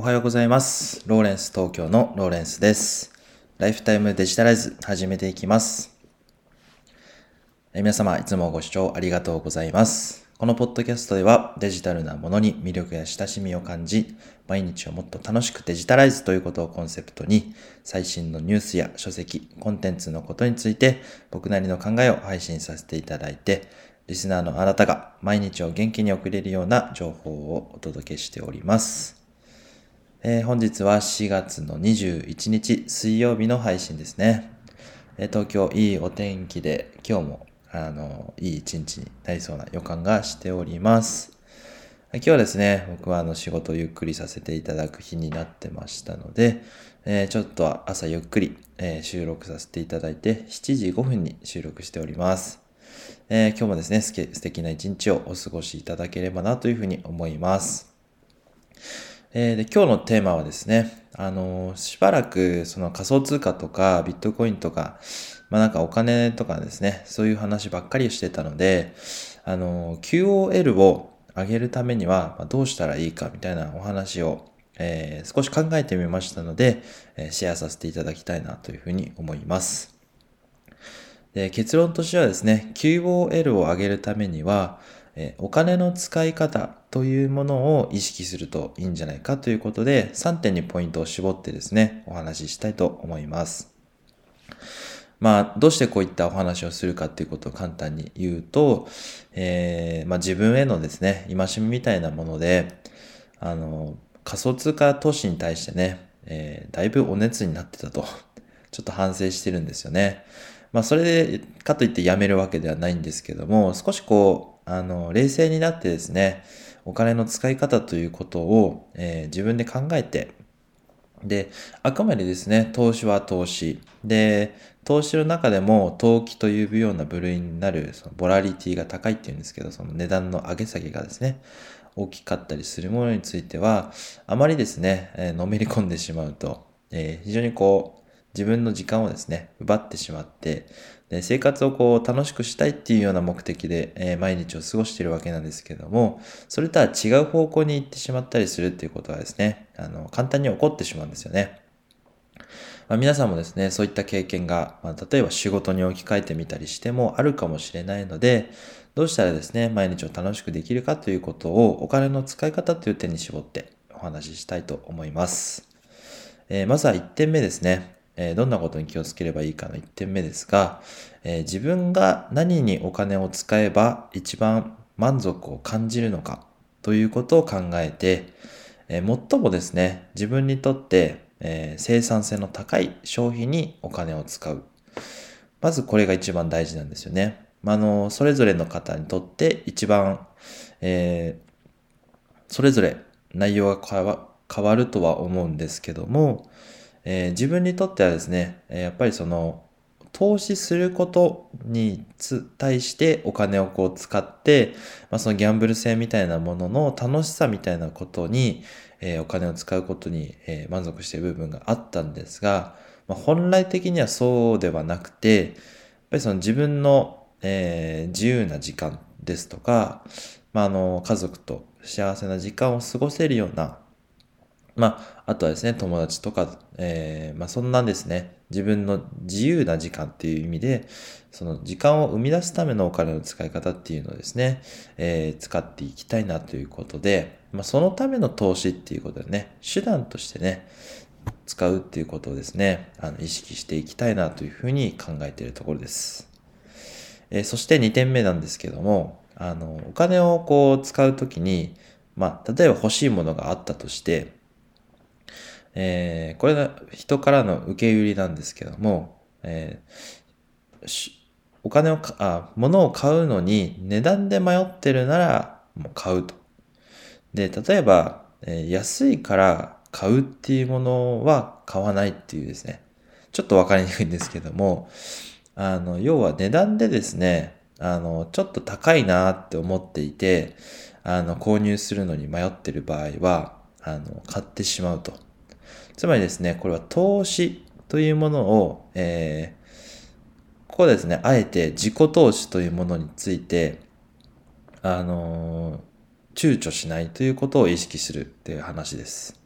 おはようございます。ローレンス東京のローレンスです。ライフタイムデジタライズ始めていきます。皆様、いつもご視聴ありがとうございます。このポッドキャストではデジタルなものに魅力や親しみを感じ、毎日をもっと楽しくデジタライズということをコンセプトに、最新のニュースや書籍、コンテンツのことについて僕なりの考えを配信させていただいて、リスナーのあなたが毎日を元気に送れるような情報をお届けしております。えー本日は4月の21日水曜日の配信ですね。えー東京いいお天気で今日もあのいい一日になりそうな予感がしております。今日はですね、僕はあの仕事をゆっくりさせていただく日になってましたので、えーちょっとは朝ゆっくり、え収録させていただいて7時5分に収録しております。え今日もですね、す素敵な一日をお過ごしいただければなというふうに思います。えーで今日のテーマはですね、あのーしばらくその仮想通貨とかビットコインとか、まあなんかお金とかですね、そういう話ばっかりしてたので、あのー QOL を上げるためにはどうしたらいいかみたいなお話を、え少し考えてみましたので、えシェアさせていただきたいなというふうに思います。で結論としてはですね、QOL を上げるためには、えお金の使い方というものを意識するといいんじゃないかということで、3点にポイントを絞ってですね、お話ししたいと思います。まあ、どうしてこういったお話をするかっていうことを簡単に言うと、えーまあ自分へのですね、戒めみたいなもので、あの、仮想通貨投資に対してね、えーだいぶお熱になってたと、ちょっと反省してるんですよね。まあそれで、かといってやめるわけではないんですけども、少しこう、あの、冷静になってですね、お金の使い方ということを、えー自分で考えて、で、あくまでですね、投資は投資。で、投資の中でも投機というような部類になる、そのボラリティが高いっていうんですけど、その値段の上げ下げがですね、大きかったりするものについては、あまりですね、えーのめり込んでしまうと、えー非常にこう、自分の時間をですね、奪ってしまって、で生活をこう楽しくしたいっていうような目的で、えー毎日を過ごしているわけなんですけども、それとは違う方向に行ってしまったりするっていうことはですね、あの、簡単に起こってしまうんですよね。まあ、皆さんもですね、そういった経験が、まあ、例えば仕事に置き換えてみたりしてもあるかもしれないので、どうしたらですね、毎日を楽しくできるかということをお金の使い方という点に絞ってお話ししたいと思います。えーまずは1点目ですね。えどんなことに気をつければいいかの1点目ですが、え自分が何にお金を使えば一番満足を感じるのかということを考えて、え最もですね、自分にとって、え生産性の高い消費にお金を使う。まずこれが一番大事なんですよね。まあ、の、それぞれの方にとって一番、えーそれぞれ内容が変わるとは思うんですけども、えー自分にとってはですね、やっぱりその、投資することに対してお金をこう使って、まあ、そのギャンブル性みたいなものの楽しさみたいなことに、えーお金を使うことに、えー満足している部分があったんですが、まあ、本来的にはそうではなくて、やっぱりその自分の、えー自由な時間ですとか、まあ、あの家族と幸せな時間を過ごせるようなまあ、あとはですね、友達とか、えーまあ、そんなですね、自分の自由な時間っていう意味で、その時間を生み出すためのお金の使い方っていうのをですね、えー使っていきたいなということで、まあ、そのための投資っていうことでね、手段としてね、使うっていうことをですね、あの意識していきたいなというふうに考えているところです。えーそして2点目なんですけども、あの、お金をこう使うときに、まあ、例えば欲しいものがあったとして、えーこれが人からの受け売りなんですけども、えーお金をか、あ、物を買うのに値段で迷ってるなら、もう買うと。で、例えば、えー安いから買うっていうものは買わないっていうですね。ちょっとわかりにくいんですけども、あの、要は値段でですね、あの、ちょっと高いなって思っていて、あの、購入するのに迷ってる場合は、あの、買ってしまうと。つまりですね、これは投資というものを、えーここですね、あえて自己投資というものについて、あの躊躇しないということを意識するっていう話です。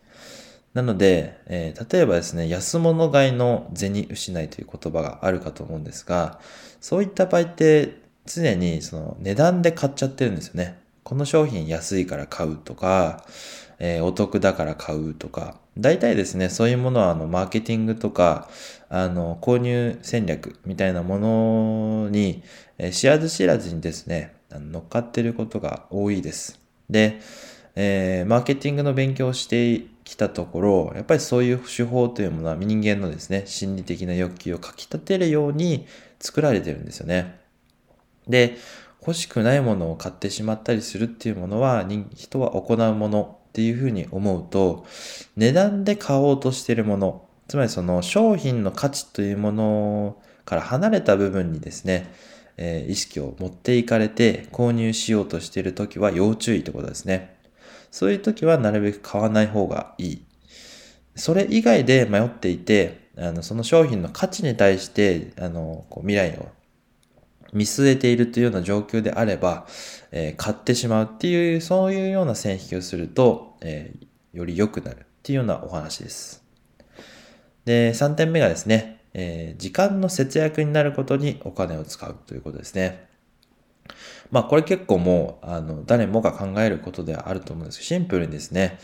なので、えー、例えばですね、安物買いの銭失いという言葉があるかと思うんですが、そういった場合って常にその値段で買っちゃってるんですよね。この商品安いから買うとか、えー、お得だから買うとか、大体ですね、そういうものはあのマーケティングとか、あの購入戦略みたいなものに、えー、知らず知らずにですね、乗っかってることが多いです。で、えー、マーケティングの勉強をしてきたところ、やっぱりそういう手法というものは人間のですね、心理的な欲求をかき立てるように作られてるんですよね。で、欲しくないものを買ってしまったりするっていうものは、人は行うものっていうふうに思うと、値段で買おうとしてるもの、つまりその商品の価値というものから離れた部分にですね、えー、意識を持っていかれて購入しようとしているときは要注意ということですね。そういうときはなるべく買わない方がいい。それ以外で迷っていて、あのその商品の価値に対してあのこう未来を見据えているというような状況であれば、えー、買ってしまうっていう、そういうような線引きをすると、えー、より良くなるっていうようなお話です。で、3点目がですね、えー、時間の節約になることにお金を使うということですね。まあこれ結構もうあの誰もが考えることではあると思うんですけどシンプルにですね、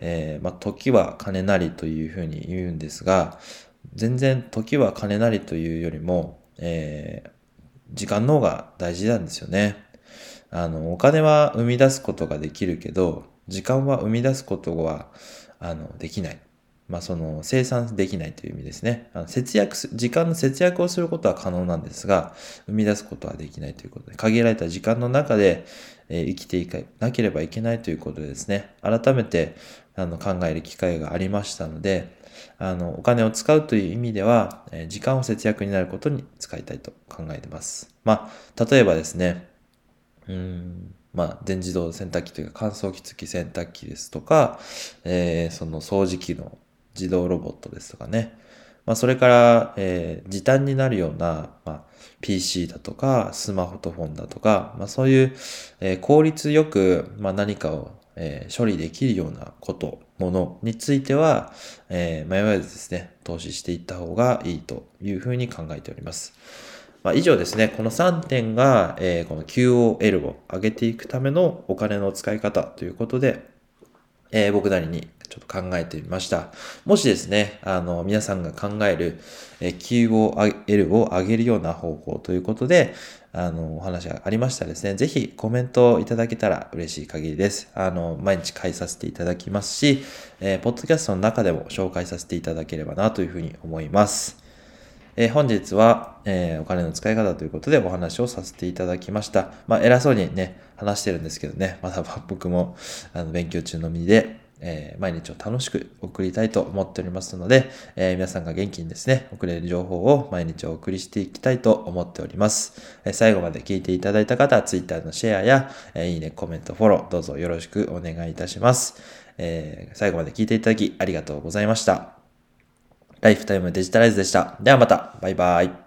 えー、まあ、時は金なりというふうに言うんですが、全然時は金なりというよりも、えー、時間の方が大事なんですよね。あの、お金は生み出すことができるけど、時間は生み出すことは、あの、できない。まあ、その、生産できないという意味ですね。あの節約す、時間の節約をすることは可能なんですが、生み出すことはできないということで、限られた時間の中で、えー、生きていかなければいけないということでですね、改めて、あの、考える機会がありましたので、あの、お金を使うという意味では、え時間を節約になることに使いたいと考えてます。まあ、例えばですね、うん、まあ、全自動洗濯機というか乾燥機付き洗濯機ですとか、えー、その掃除機の自動ロボットですとかね。まあ、それから、えー、時短になるような、まあ、PC だとか、スマホとフォンだとか、まあ、そういう、えー、効率よく、まあ、何かをえー、処理できるようなこと、ものについては、えー、迷わずですね、投資していった方がいいというふうに考えております。まあ、以上ですね、この3点が、えー、この QOL を上げていくためのお金の使い方ということで、えー、僕なりにちょっと考えてみました。もしですね、あの、皆さんが考える、え、QOL を上げるような方法ということで、あの、お話がありましたらですね、ぜひコメントをいただけたら嬉しい限りです。あの、毎日返させていただきますし、えー、ポッドキャストの中でも紹介させていただければなというふうに思います。えー、本日は、えー、お金の使い方ということでお話をさせていただきました。まあ、偉そうにね、話してるんですけどね、まだ僕もあの勉強中の身で、えー、毎日を楽しく送りたいと思っておりますので、えー、皆さんが元気にですね、送れる情報を毎日お送りしていきたいと思っております。えー、最後まで聞いていただいた方は Twitter のシェアや、えいいね、コメント、フォロー、どうぞよろしくお願いいたします。え最後まで聞いていただきありがとうございました。ライフタイムデジタライズでした。ではまた、バイバイ。